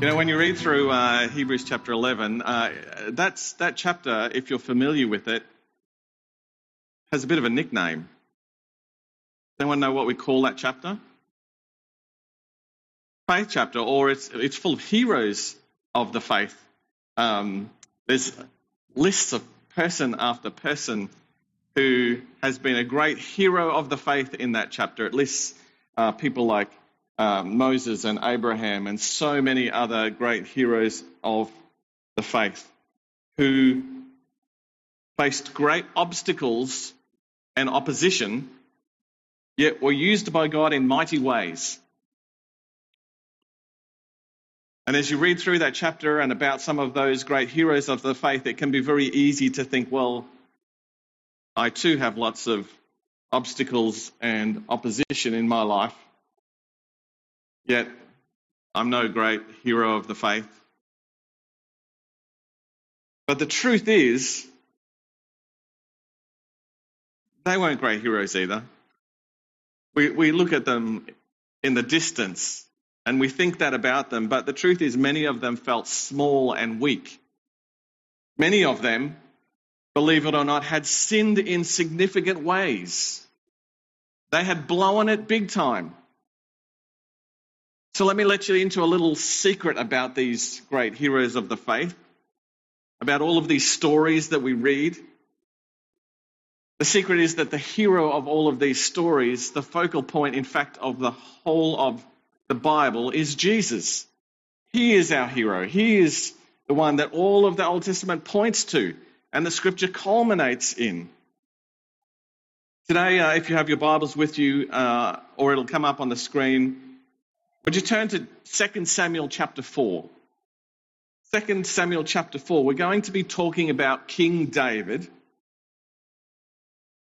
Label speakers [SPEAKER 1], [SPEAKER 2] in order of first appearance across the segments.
[SPEAKER 1] You know, when you read through uh, Hebrews chapter 11, uh, that's, that chapter, if you're familiar with it, has a bit of a nickname. Does anyone know what we call that chapter? Faith chapter, or it's, it's full of heroes of the faith. Um, there's lists of person after person who has been a great hero of the faith in that chapter. It lists uh, people like uh, Moses and Abraham and so many other great heroes of the faith who faced great obstacles and opposition, yet were used by God in mighty ways. And as you read through that chapter and about some of those great heroes of the faith, it can be very easy to think, well, I too have lots of obstacles and opposition in my life. Yet, I'm no great hero of the faith. But the truth is, they weren't great heroes either. We, we look at them in the distance and we think that about them, but the truth is, many of them felt small and weak. Many of them, believe it or not, had sinned in significant ways. They had blown it big time. So let me let you into a little secret about these great heroes of the faith, about all of these stories that we read. The secret is that the hero of all of these stories, the focal point, in fact, of the whole of the Bible, is Jesus. He is our hero. He is the one that all of the Old Testament points to and the scripture culminates in. Today, uh, if you have your Bibles with you, uh, or it'll come up on the screen, would you turn to 2 Samuel chapter 4? 2 Samuel chapter 4. We're going to be talking about King David.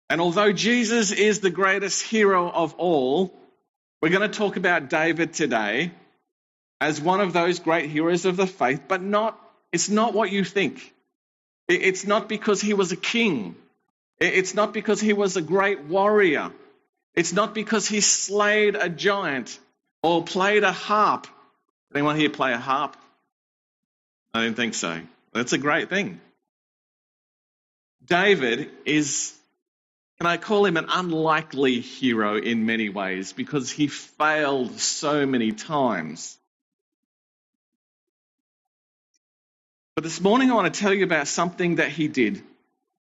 [SPEAKER 1] And although Jesus is the greatest hero of all, we're going to talk about David today as one of those great heroes of the faith, but not, it's not what you think. It's not because he was a king. It's not because he was a great warrior. It's not because he slayed a giant or played a harp. Anyone here play a harp? I don't think so. That's a great thing. David is, can I call him an unlikely hero in many ways because he failed so many times. But this morning I want to tell you about something that he did,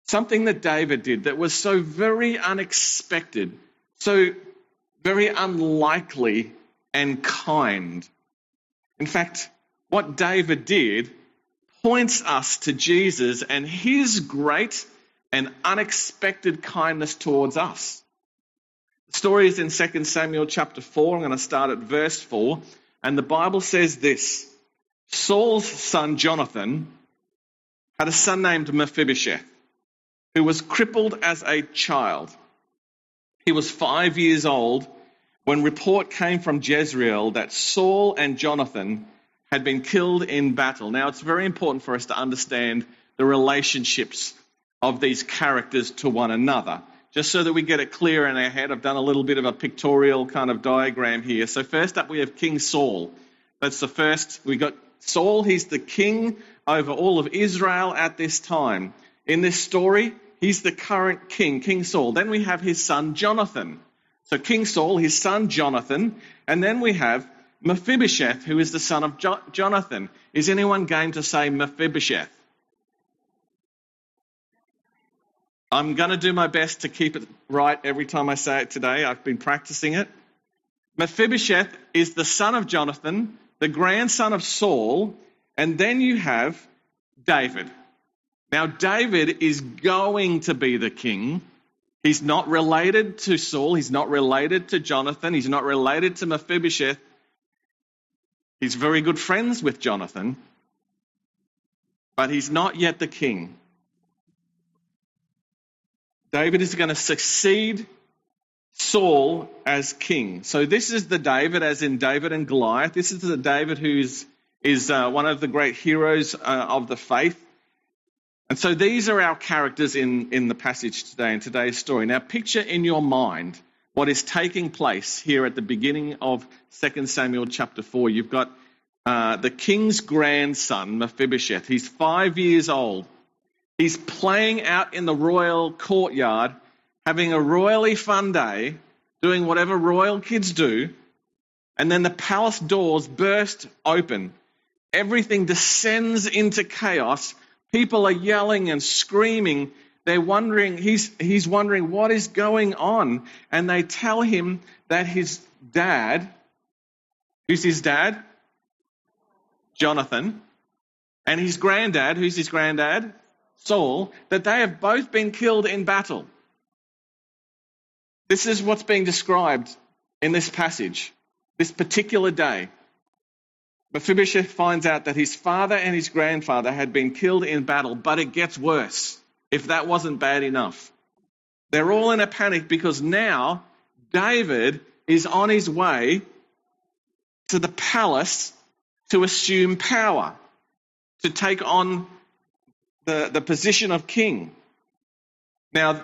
[SPEAKER 1] something that David did that was so very unexpected, so very unlikely and kind. In fact, what David did points us to Jesus and his great and unexpected kindness towards us. The story is in 2 Samuel chapter 4. I'm going to start at verse 4. And the Bible says this Saul's son Jonathan had a son named Mephibosheth, who was crippled as a child. He was five years old when report came from Jezreel that Saul and Jonathan had been killed in battle. Now, it's very important for us to understand the relationships of these characters to one another, just so that we get it clear in our head. I've done a little bit of a pictorial kind of diagram here. So, first up, we have King Saul. That's the first. We got Saul, he's the king over all of Israel at this time. In this story, he's the current king, King Saul. Then we have his son Jonathan. So King Saul, his son Jonathan, and then we have Mephibosheth, who is the son of jo- Jonathan. Is anyone game to say Mephibosheth? I'm going to do my best to keep it right every time I say it today. I've been practicing it. Mephibosheth is the son of Jonathan, the grandson of Saul, and then you have David. Now, David is going to be the king He's not related to Saul. He's not related to Jonathan. He's not related to Mephibosheth. He's very good friends with Jonathan, but he's not yet the king. David is going to succeed Saul as king. So this is the David, as in David and Goliath. This is the David who is uh, one of the great heroes uh, of the faith. And so these are our characters in, in the passage today, in today's story. Now, picture in your mind what is taking place here at the beginning of 2 Samuel chapter 4. You've got uh, the king's grandson, Mephibosheth. He's five years old. He's playing out in the royal courtyard, having a royally fun day, doing whatever royal kids do. And then the palace doors burst open. Everything descends into chaos. People are yelling and screaming. They're wondering, he's, he's wondering what is going on. And they tell him that his dad, who's his dad? Jonathan. And his granddad, who's his granddad? Saul, that they have both been killed in battle. This is what's being described in this passage, this particular day. Mephibosheth finds out that his father and his grandfather had been killed in battle, but it gets worse, if that wasn't bad enough. They're all in a panic because now David is on his way to the palace to assume power, to take on the, the position of king. Now,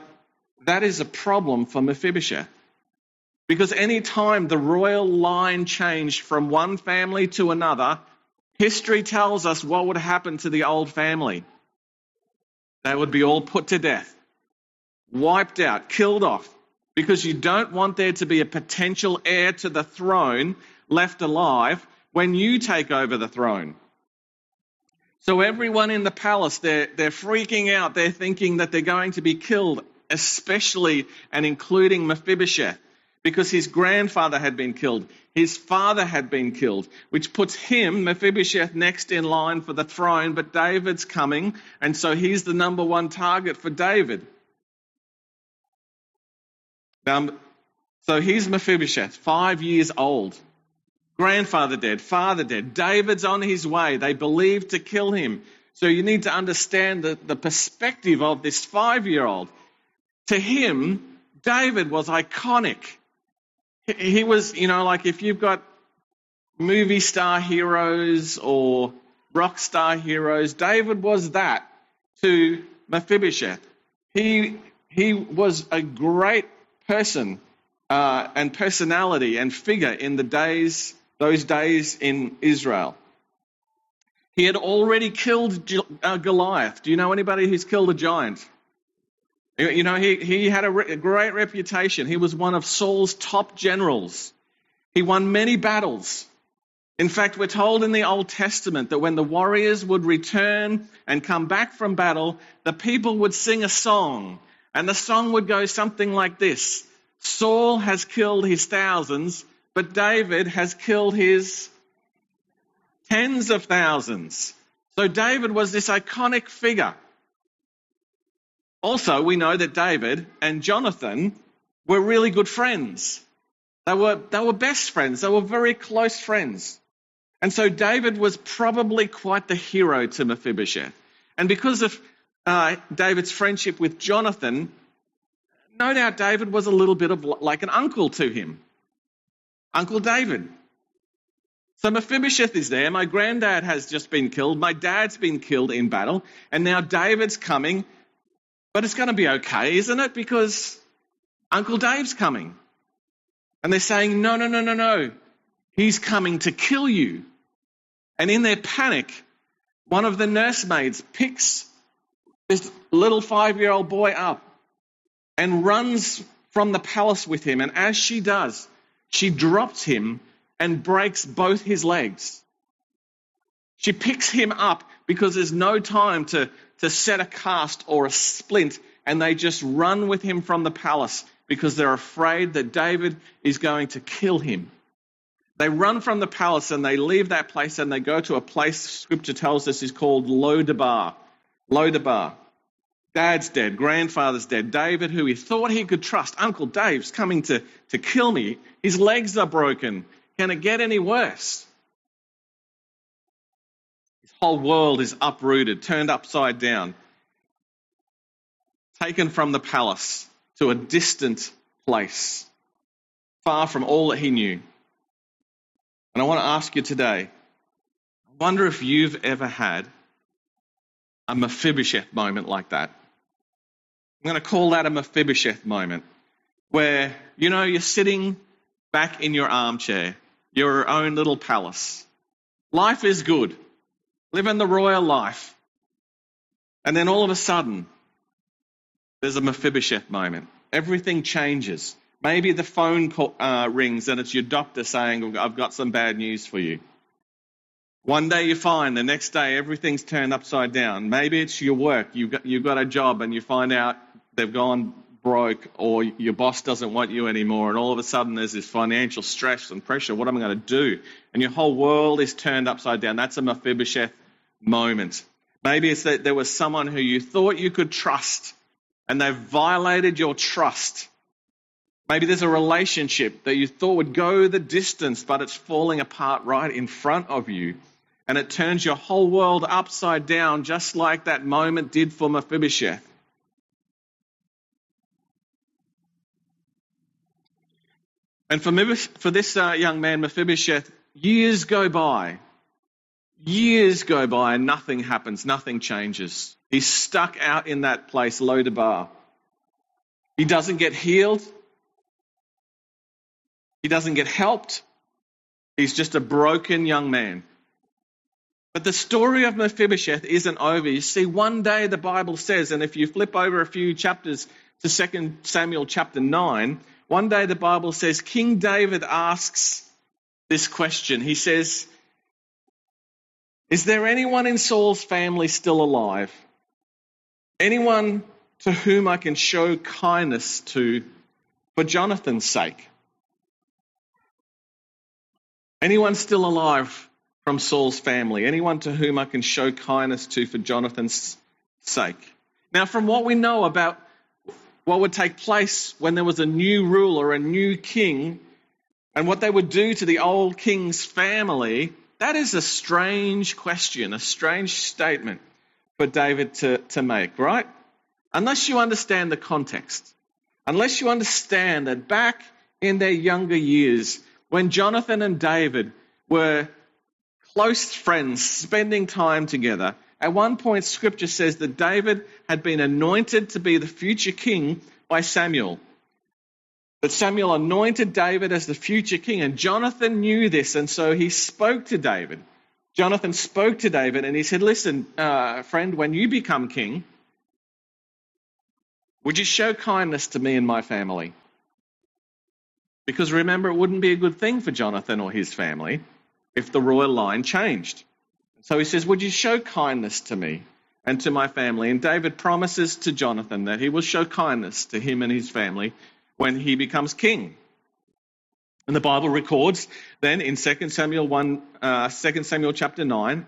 [SPEAKER 1] that is a problem for Mephibosheth. Because any time the royal line changed from one family to another, history tells us what would happen to the old family. They would be all put to death, wiped out, killed off, because you don't want there to be a potential heir to the throne left alive when you take over the throne. So everyone in the palace, they're, they're freaking out. They're thinking that they're going to be killed, especially and including Mephibosheth, because his grandfather had been killed. His father had been killed, which puts him, Mephibosheth, next in line for the throne, but David's coming, and so he's the number one target for David. Um, so he's Mephibosheth, five years old. Grandfather dead, father dead. David's on his way. They believe to kill him. So you need to understand the, the perspective of this five year old. To him, David was iconic. He, was, you know, like if you've got movie star heroes or rock star heroes, David was that to Mephibosheth. He, he was a great person uh, and personality and figure in the days those days in Israel. He had already killed uh, Goliath. Do you know anybody who's killed a giant? You know, he, he had a, re- a great reputation. He was one of Saul's top generals. He won many battles. In fact, we're told in the Old Testament that when the warriors would return and come back from battle, the people would sing a song. And the song would go something like this Saul has killed his thousands, but David has killed his tens of thousands. So David was this iconic figure. Also, we know that David and Jonathan were really good friends. They were, they were best friends. They were very close friends. And so David was probably quite the hero to Mephibosheth. And because of uh, David's friendship with Jonathan, no doubt David was a little bit of like an uncle to him. Uncle David. So Mephibosheth is there. My granddad has just been killed. My dad's been killed in battle. And now David's coming. But it's going to be okay, isn't it? Because Uncle Dave's coming. And they're saying, no, no, no, no, no. He's coming to kill you. And in their panic, one of the nursemaids picks this little five year old boy up and runs from the palace with him. And as she does, she drops him and breaks both his legs. She picks him up because there's no time to, to set a cast or a splint, and they just run with him from the palace because they're afraid that David is going to kill him. They run from the palace and they leave that place and they go to a place scripture tells us is called Lodabar. Lodabar. Dad's dead, grandfather's dead. David, who he thought he could trust, Uncle Dave's coming to, to kill me. His legs are broken. Can it get any worse? Whole world is uprooted, turned upside down, taken from the palace to a distant place, far from all that he knew. And I want to ask you today I wonder if you've ever had a Mephibosheth moment like that. I'm going to call that a Mephibosheth moment where, you know, you're sitting back in your armchair, your own little palace. Life is good. Living the royal life. And then all of a sudden, there's a Mephibosheth moment. Everything changes. Maybe the phone call, uh, rings and it's your doctor saying, I've got some bad news for you. One day you're fine, the next day everything's turned upside down. Maybe it's your work. You've got, you've got a job and you find out they've gone broke or your boss doesn't want you anymore and all of a sudden there's this financial stress and pressure. What am I going to do? And your whole world is turned upside down. That's a Mephibosheth moment. Maybe it's that there was someone who you thought you could trust and they've violated your trust. Maybe there's a relationship that you thought would go the distance, but it's falling apart right in front of you. And it turns your whole world upside down, just like that moment did for Mephibosheth. And for, for this uh, young man, Mephibosheth, years go by. Years go by and nothing happens, nothing changes. He's stuck out in that place, Lodabar. He doesn't get healed. He doesn't get helped. He's just a broken young man. But the story of Mephibosheth isn't over. You see, one day the Bible says, and if you flip over a few chapters to 2 Samuel chapter 9, one day the Bible says King David asks this question. He says, Is there anyone in Saul's family still alive? Anyone to whom I can show kindness to for Jonathan's sake? Anyone still alive from Saul's family? Anyone to whom I can show kindness to for Jonathan's sake? Now, from what we know about what would take place when there was a new ruler, a new king, and what they would do to the old king's family, that is a strange question, a strange statement for David to, to make, right? Unless you understand the context, unless you understand that back in their younger years, when Jonathan and David were close friends, spending time together, at one point, scripture says that David had been anointed to be the future king by Samuel. That Samuel anointed David as the future king, and Jonathan knew this, and so he spoke to David. Jonathan spoke to David and he said, Listen, uh, friend, when you become king, would you show kindness to me and my family? Because remember, it wouldn't be a good thing for Jonathan or his family if the royal line changed. So he says, Would you show kindness to me and to my family? And David promises to Jonathan that he will show kindness to him and his family when he becomes king. And the Bible records then in 2 Samuel 1, uh, 2 Samuel chapter 9,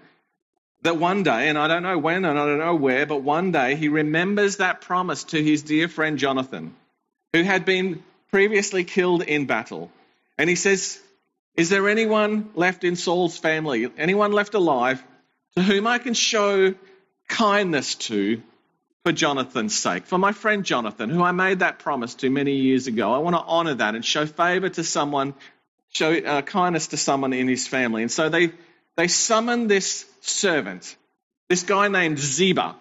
[SPEAKER 1] that one day, and I don't know when and I don't know where, but one day he remembers that promise to his dear friend Jonathan, who had been previously killed in battle. And he says, is there anyone left in Saul's family, anyone left alive, to whom I can show kindness to for Jonathan's sake, for my friend Jonathan, who I made that promise to many years ago? I want to honor that and show favor to someone, show uh, kindness to someone in his family. And so they, they summoned this servant, this guy named Ziba,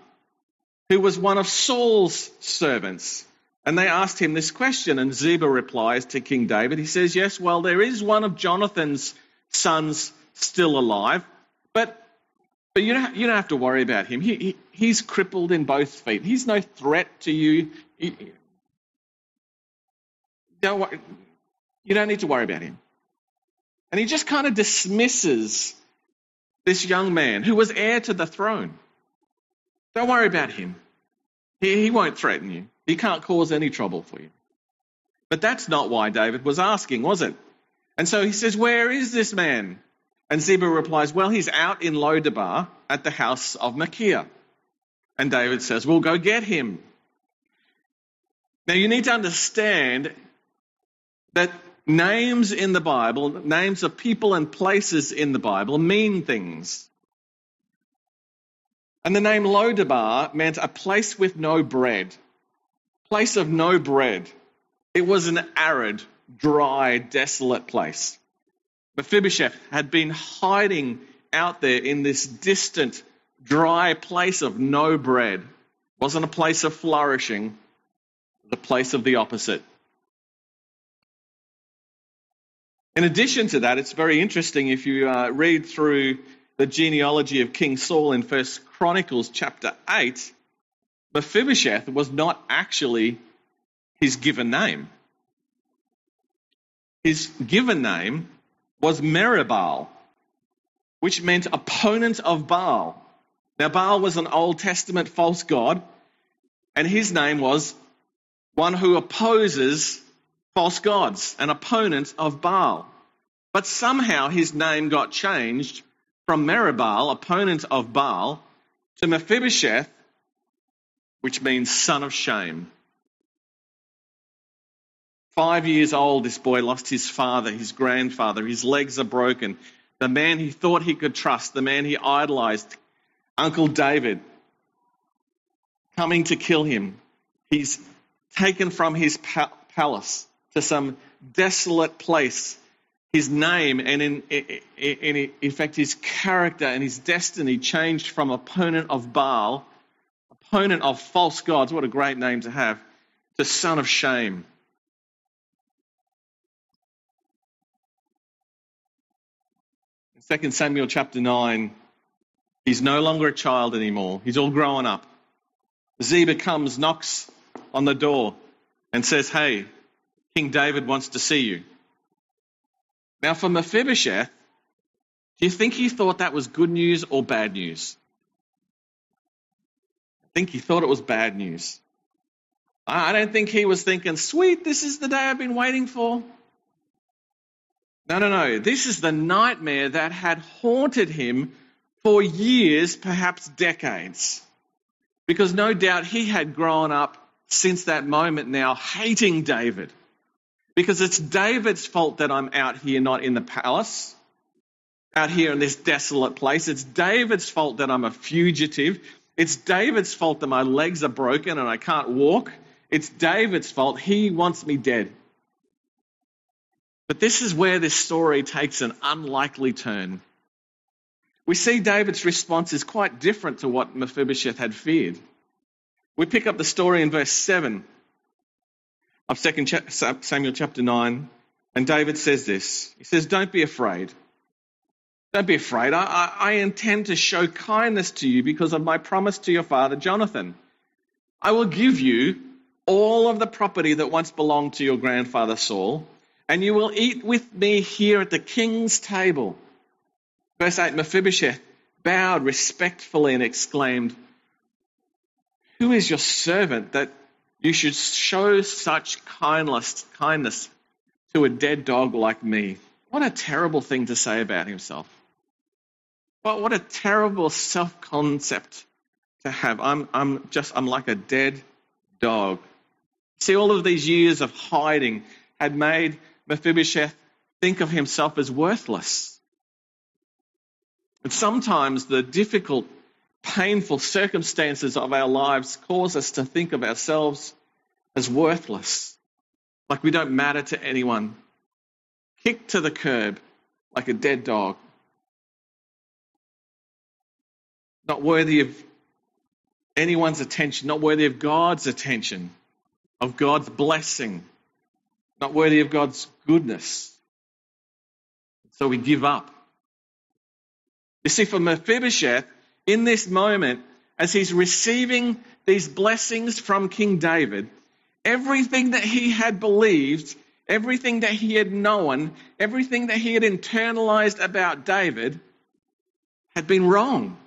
[SPEAKER 1] who was one of Saul's servants. And they asked him this question, and Ziba replies to King David. He says, Yes, well, there is one of Jonathan's sons still alive, but, but you, don't, you don't have to worry about him. He, he, he's crippled in both feet. He's no threat to you. He, don't, you don't need to worry about him. And he just kind of dismisses this young man who was heir to the throne. Don't worry about him. He, he won't threaten you. He can't cause any trouble for you. But that's not why David was asking, was it? And so he says, Where is this man? And Ziba replies, Well, he's out in Lodabar at the house of Machir. And David says, We'll go get him. Now you need to understand that names in the Bible, names of people and places in the Bible, mean things. And the name Lodabar meant a place with no bread place of no bread. It was an arid, dry, desolate place. Mephibosheth had been hiding out there in this distant, dry place of no bread. It wasn't a place of flourishing, the place of the opposite. In addition to that, it's very interesting if you uh, read through the genealogy of King Saul in First Chronicles chapter 8, Mephibosheth was not actually his given name. His given name was Meribbaal, which meant opponent of Baal. Now, Baal was an Old Testament false god, and his name was one who opposes false gods, an opponent of Baal. But somehow his name got changed from Meribbaal, opponent of Baal, to Mephibosheth, which means son of shame. Five years old, this boy lost his father, his grandfather. His legs are broken. The man he thought he could trust, the man he idolized, Uncle David, coming to kill him. He's taken from his palace to some desolate place. His name and in, in, in fact his character and his destiny changed from opponent of Baal, opponent of false gods, what a great name to have, to son of shame. 2 Samuel chapter 9, he's no longer a child anymore. He's all grown up. Ziba comes, knocks on the door, and says, Hey, King David wants to see you. Now, for Mephibosheth, do you think he thought that was good news or bad news? I think he thought it was bad news. I don't think he was thinking, sweet, this is the day I've been waiting for. No, no, no. This is the nightmare that had haunted him for years, perhaps decades. Because no doubt he had grown up since that moment now hating David. Because it's David's fault that I'm out here, not in the palace, out here in this desolate place. It's David's fault that I'm a fugitive. It's David's fault that my legs are broken and I can't walk. It's David's fault. He wants me dead. But this is where this story takes an unlikely turn. We see David's response is quite different to what Mephibosheth had feared. We pick up the story in verse 7 of 2 Samuel chapter 9, and David says this. He says, Don't be afraid. Don't be afraid. I, I, I, intend to show kindness to you because of my promise to your father Jonathan. I will give you all of the property that once belonged to your grandfather Saul, and you will eat with me here at the king's table. Verse 8 Mephibosheth bowed respectfully and exclaimed, Who is your servant that you should show such kindness, kindness to a dead dog like me. What a terrible thing to say about himself. What, what a terrible self concept to have. I'm, I'm just, I'm like a dead dog. See, all of these years of hiding had made Mephibosheth think of himself as worthless. And sometimes the difficult painful circumstances of our lives cause us to think of ourselves as worthless, like we don't matter to anyone, kicked to the curb like a dead dog, not worthy of anyone's attention, not worthy of God's attention, of God's blessing, not worthy of God's goodness. So we give up. You see, for Mephibosheth, in this moment, as he's receiving these blessings from King David, everything that he had believed, everything that he had known, everything that he had internalized about David had been wrong.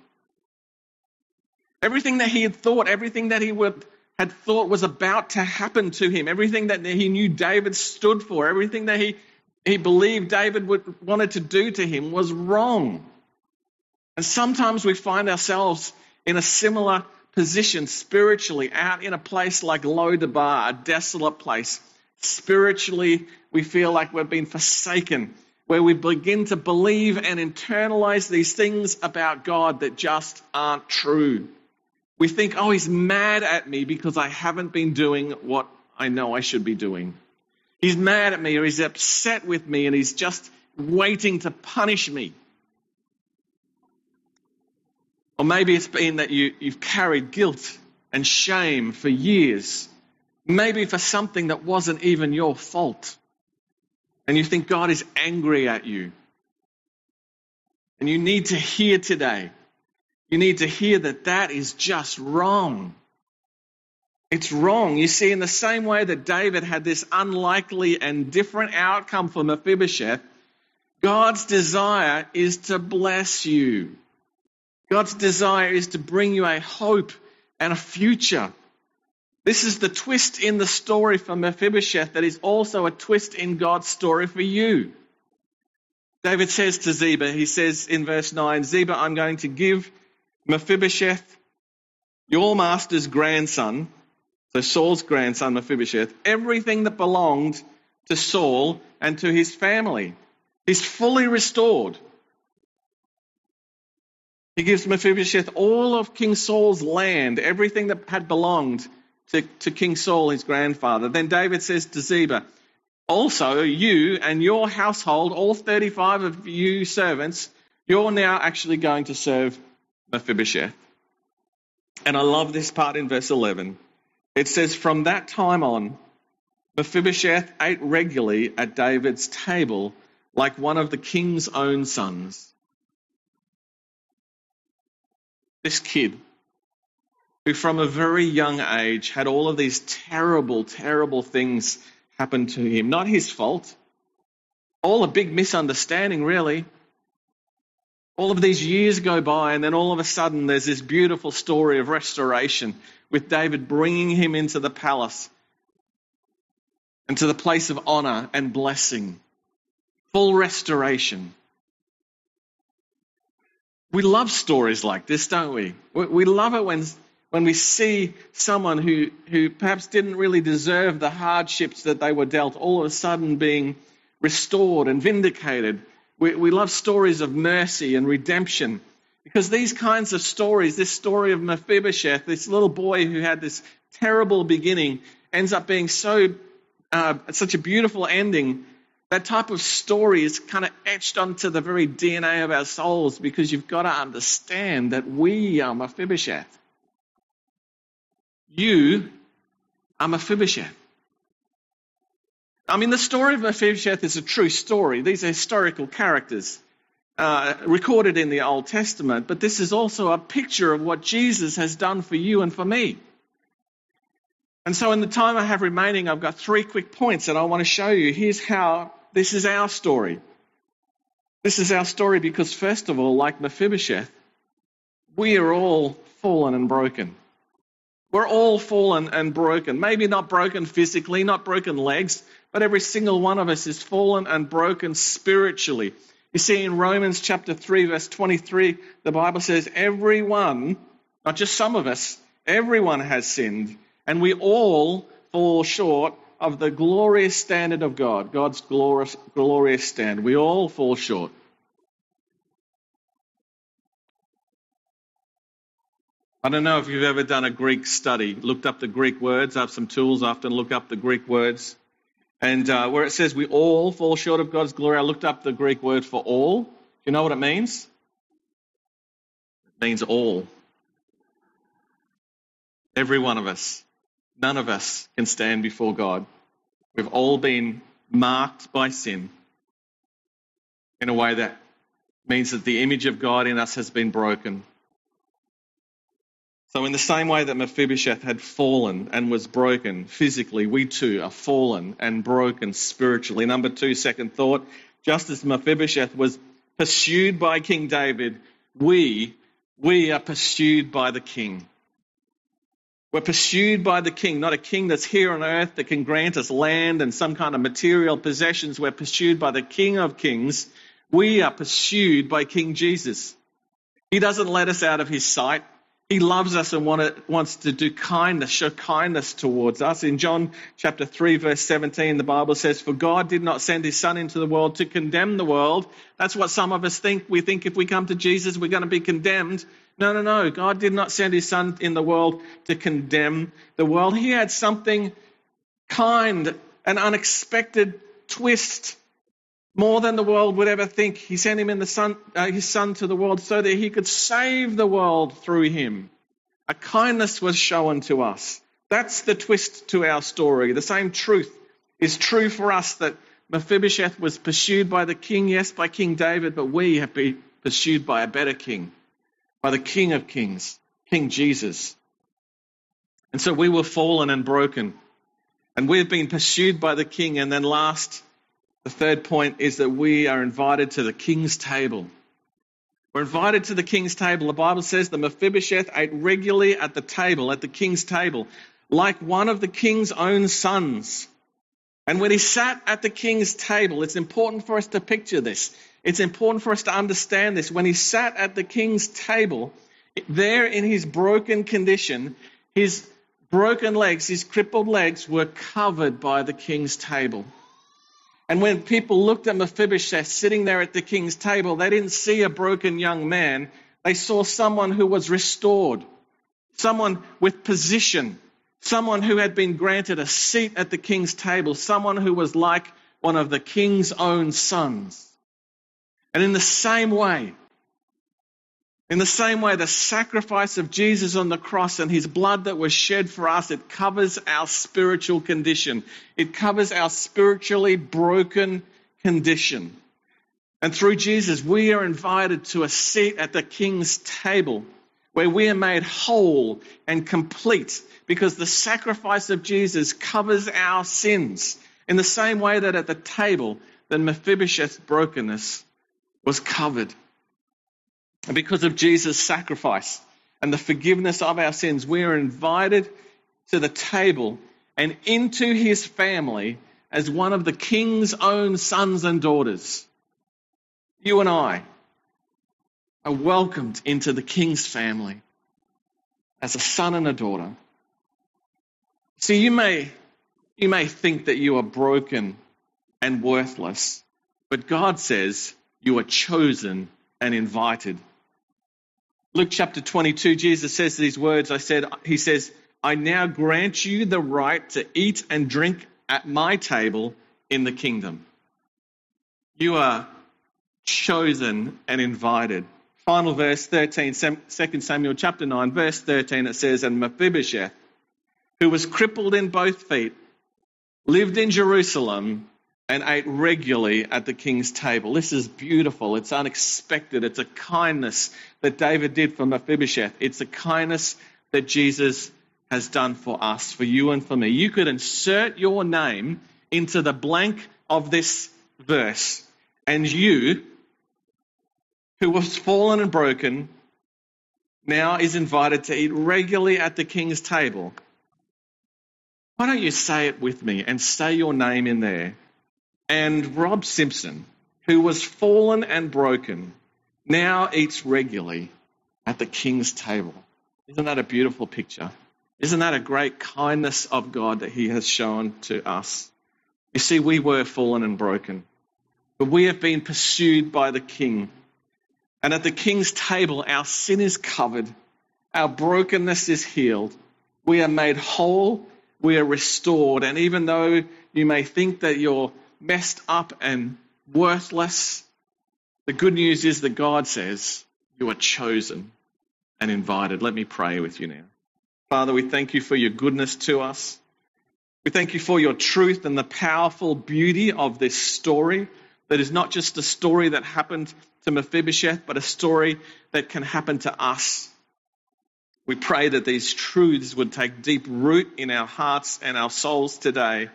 [SPEAKER 1] Everything that he had thought, everything that he would, had thought was about to happen to him, everything that he knew David stood for, everything that he, he believed David would, wanted to do to him was wrong. And sometimes we find ourselves in a similar position spiritually, out in a place like Lodabar, a desolate place. Spiritually, we feel like we've been forsaken, where we begin to believe and internalize these things about God that just aren't true. We think, oh, he's mad at me because I haven't been doing what I know I should be doing. He's mad at me or he's upset with me and he's just waiting to punish me. Or maybe it's been that you, you've carried guilt and shame for years, maybe for something that wasn't even your fault. and you think God is angry at you. And you need to hear today, you need to hear that that is just wrong. It's wrong. You see, in the same way that David had this unlikely and different outcome for Mephibosheth, God's desire is to bless you. God's desire is to bring you a hope and a future. This is the twist in the story for Mephibosheth that is also a twist in God's story for you. David says to Ziba, he says in verse 9, Ziba, I'm going to give Mephibosheth, your master's grandson, so Saul's grandson Mephibosheth, everything that belonged to Saul and to his family. He's fully restored. He gives Mephibosheth all of King Saul's land, everything that had belonged to, to King Saul, his grandfather. Then David says to Ziba, Also, you and your household, all 35 of you servants, you're now actually going to serve Mephibosheth. And I love this part in verse 11. It says, From that time on, Mephibosheth ate regularly at David's table like one of the king's own sons. This kid, who from a very young age had all of these terrible, terrible things happen to him, not his fault, all a big misunderstanding, really. All of these years go by, and then all of a sudden, there's this beautiful story of restoration with David bringing him into the palace and to the place of honor and blessing. Full restoration. We love stories like this, don't we? We love it when, when we see someone who, who perhaps didn't really deserve the hardships that they were dealt all of a sudden being restored and vindicated. We, we love stories of mercy and redemption. Because these kinds of stories, this story of Mephibosheth, this little boy who had this terrible beginning, ends up being so uh, such a beautiful ending. That type of story is kind of etched onto the very DNA of our souls because you've got to understand that we are Mephibosheth. You are Mephibosheth. I mean, the story of Mephibosheth is a true story. These are historical characters uh, recorded in the Old Testament, but this is also a picture of what Jesus has done for you and for me. And so, in the time I have remaining, I've got three quick points that I want to show you. Here's how this is our story. This is our story because, first of all, like Mephibosheth, we are all fallen and broken. We're all fallen and broken. Maybe not broken physically, not broken legs, but every single one of us is fallen and broken spiritually. You see, in Romans chapter 3, verse 23, the Bible says, Everyone, not just some of us, everyone has sinned, and we all fall short of the glorious standard of God, God's glorious, glorious standard. We all fall short. I don't know if you've ever done a Greek study, looked up the Greek words. I have some tools I often look up the Greek words. And uh, where it says we all fall short of God's glory, I looked up the Greek word for all. Do you know what it means? It means all. Every one of us. None of us can stand before God. We've all been marked by sin in a way that means that the image of God in us has been broken. So, in the same way that Mephibosheth had fallen and was broken physically, we too are fallen and broken spiritually. Number two, second thought, just as Mephibosheth was pursued by King David, we, we are pursued by the king. We're pursued by the king, not a king that's here on earth that can grant us land and some kind of material possessions. We're pursued by the king of kings. We are pursued by King Jesus. He doesn't let us out of his sight. He loves us and wants to do kindness, show kindness towards us. In John chapter 3, verse 17, the Bible says, For God did not send his Son into the world to condemn the world. That's what some of us think. We think if we come to Jesus, we're going to be condemned. No, no, no. God did not send his Son in the world to condemn the world. He had something kind, an unexpected twist more than the world would ever think. He sent him in the son, uh, his son to the world so that he could save the world through him. A kindness was shown to us. That's the twist to our story. The same truth is true for us that Mephibosheth was pursued by the king, yes, by King David, but we have been pursued by a better king, by the King of Kings, King Jesus. And so we were fallen and broken. And we have been pursued by the king. And then, last, the third point is that we are invited to the king's table. We're invited to the king's table. The Bible says that Mephibosheth ate regularly at the table, at the king's table, like one of the king's own sons. And when he sat at the king's table, it's important for us to picture this. It's important for us to understand this. When he sat at the king's table, there in his broken condition, his broken legs, his crippled legs were covered by the king's table. And when people looked at Mephibosheth sitting there at the king's table, they didn't see a broken young man. They saw someone who was restored, someone with position, someone who had been granted a seat at the king's table, someone who was like one of the king's own sons. And in the same way, in the same way, the sacrifice of Jesus on the cross and his blood that was shed for us, it covers our spiritual condition. It covers our spiritually broken condition. And through Jesus, we are invited to a seat at the king's table where we are made whole and complete because the sacrifice of Jesus covers our sins in the same way that at the table, the Mephibosheth's brokenness was covered. And because of Jesus' sacrifice and the forgiveness of our sins, we are invited to the table and into his family as one of the king's own sons and daughters. You and I are welcomed into the king's family as a son and a daughter. See, you may, you may think that you are broken and worthless, but God says you are chosen and invited. Luke chapter 22, Jesus says these words. I said, He says, I now grant you the right to eat and drink at my table in the kingdom. You are chosen and invited. Final verse 13, 2 Samuel chapter 9, verse 13, it says, And Mephibosheth, who was crippled in both feet, lived in Jerusalem and ate regularly at the king's table. This is beautiful. It's unexpected. It's a kindness that David did for Mephibosheth. It's a kindness that Jesus has done for us, for you and for me. You could insert your name into the blank of this verse, and you, who was fallen and broken, now is invited to eat regularly at the king's table. Why don't you say it with me and say your name in there? And Rob Simpson, who was fallen and broken, now eats regularly at the king's table. Isn't that a beautiful picture? Isn't that a great kindness of God that He has shown to us? You see, we were fallen and broken, but we have been pursued by the King. And at the King's table, our sin is covered, our brokenness is healed, we are made whole, we are restored. And even though you may think that you're messed up and worthless, the good news is that God says you are chosen and invited. Let me pray with you now. Father, we thank you for your goodness to us. We thank you for your truth and the powerful beauty of this story that is not just a story that happened to Mephibosheth, but a story that can happen to us. We pray that these truths would take deep root in our hearts and our souls today.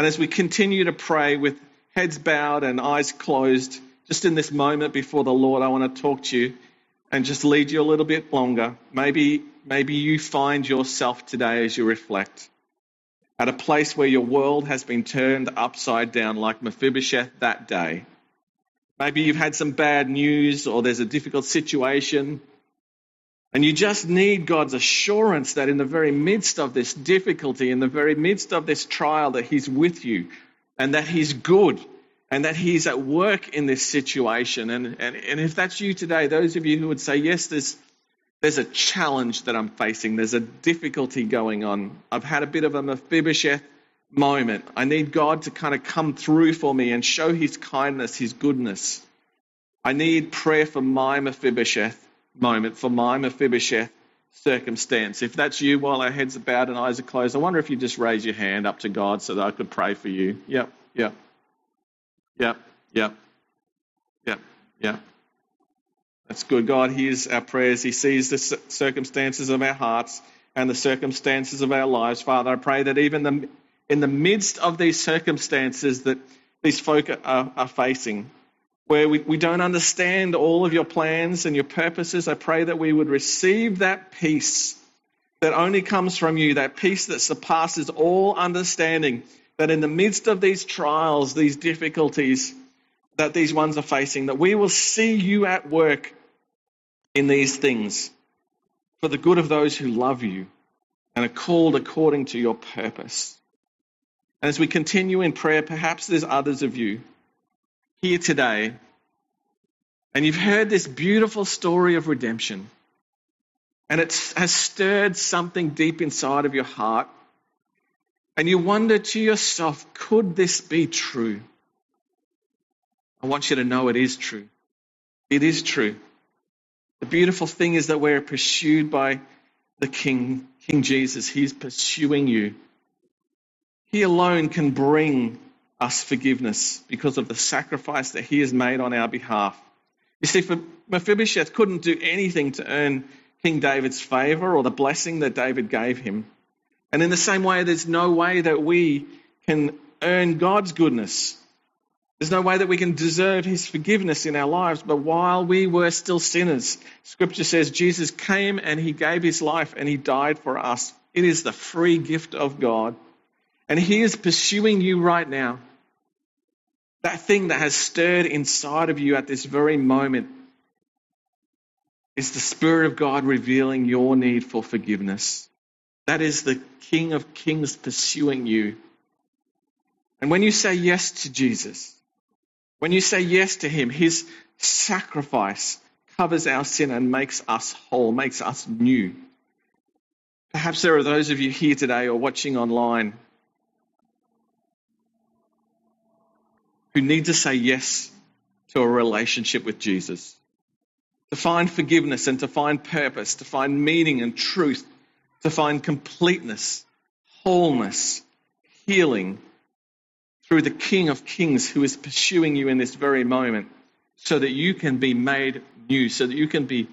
[SPEAKER 1] And as we continue to pray with heads bowed and eyes closed, just in this moment before the Lord, I want to talk to you and just lead you a little bit longer. Maybe, maybe you find yourself today as you reflect at a place where your world has been turned upside down, like Mephibosheth that day. Maybe you've had some bad news or there's a difficult situation and you just need God's assurance that in the very midst of this difficulty, in the very midst of this trial, that He's with you and that He's good and that He's at work in this situation. And, and, and if that's you today, those of you who would say, Yes, there's, there's a challenge that I'm facing, there's a difficulty going on. I've had a bit of a Mephibosheth moment. I need God to kind of come through for me and show His kindness, His goodness. I need prayer for my Mephibosheth moment for my Mephibosheth circumstance. If that's you while our heads are bowed and eyes are closed, I wonder if you just raise your hand up to God so that I could pray for you. Yep, yep. Yep, yep, yep, yep. That's good. God hears our prayers. He sees the circumstances of our hearts and the circumstances of our lives. Father, I pray that even the, in the midst of these circumstances that these folk are, are facing, where we, we don't understand all of your plans and your purposes, I pray that we would receive that peace that only comes from you, that peace that surpasses all understanding, that in the midst of these trials, these difficulties that these ones are facing, that we will see you at work in these things for the good of those who love you and are called according to your purpose. And as we continue in prayer, perhaps there's others of you here today, and you've heard this beautiful story of redemption, and it has stirred something deep inside of your heart, and you wonder to yourself, could this be true? I want you to know it is true. It is true. The beautiful thing is that we're pursued by the King, King Jesus. He's pursuing you. He alone can bring us forgiveness because of the sacrifice that he has made on our behalf. You see, Mephibosheth couldn't do anything to earn King David's favor or the blessing that David gave him. And in the same way, there's no way that we can earn God's goodness there's no way that we can deserve his forgiveness in our lives, but while we were still sinners, scripture says Jesus came and he gave his life and he died for us. It is the free gift of God. And he is pursuing you right now. That thing that has stirred inside of you at this very moment is the Spirit of God revealing your need for forgiveness. That is the King of Kings pursuing you. And when you say yes to Jesus, when you say yes to Him, His sacrifice covers our sin and makes us whole, makes us new. Perhaps there are those of you here today or watching online who need to say yes to a relationship with Jesus, to find forgiveness and to find purpose, to find meaning and truth, to find completeness, wholeness, healing, through the King of Kings who is pursuing you in this very moment so that you can be made new, so that you can be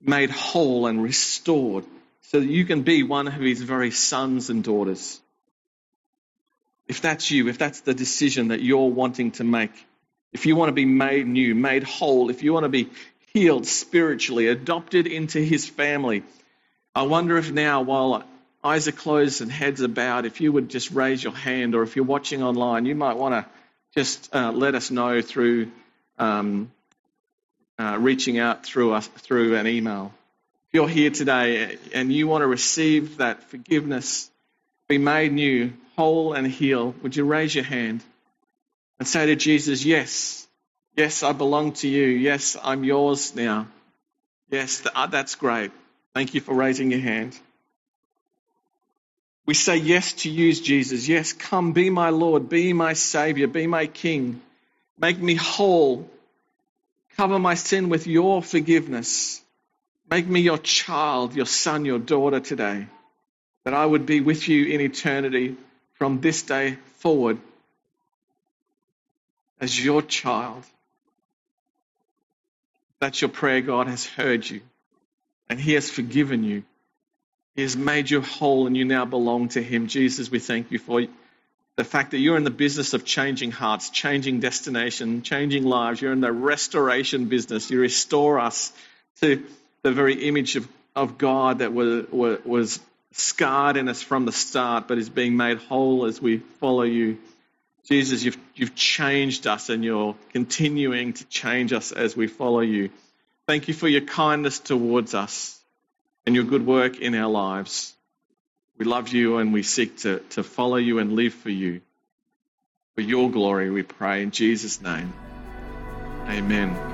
[SPEAKER 1] made whole and restored, so that you can be one of his very sons and daughters. If that's you, if that's the decision that you're wanting to make, if you want to be made new, made whole, if you want to be healed spiritually, adopted into his family, I wonder if now, while eyes are closed and heads are bowed, if you would just raise your hand, or if you're watching online, you might want to just uh, let us know through um, uh, reaching out through us through an email. If you're here today and you want to receive that forgiveness, be made new, whole and heal, would you raise your hand and say to Jesus, "Yes, yes, I belong to you. Yes, I'm yours now. Yes, uh, that's great. Thank you for raising your hand." We say yes to use Jesus. Yes, come, be my Lord, be my Savior, be my King. Make me whole. Cover my sin with your forgiveness. Make me your child, your son, your daughter today. That I would be with you in eternity from this day forward as your child. That's your prayer. God has heard you and He has forgiven you. He has made you whole and you now belong to Him. Jesus, we thank you for the fact that you're in the business of changing hearts, changing destination, changing lives. You're in the restoration business. You restore us to the very image of, of God that was, was scarred in us from the start, but is being made whole as we follow you. Jesus, you've, you've changed us and you're continuing to change us as we follow you. Thank you for your kindness towards us and your good work in our lives. We love you and we seek to, to follow you and live for you. For your glory, we pray in Jesus' name. Amen.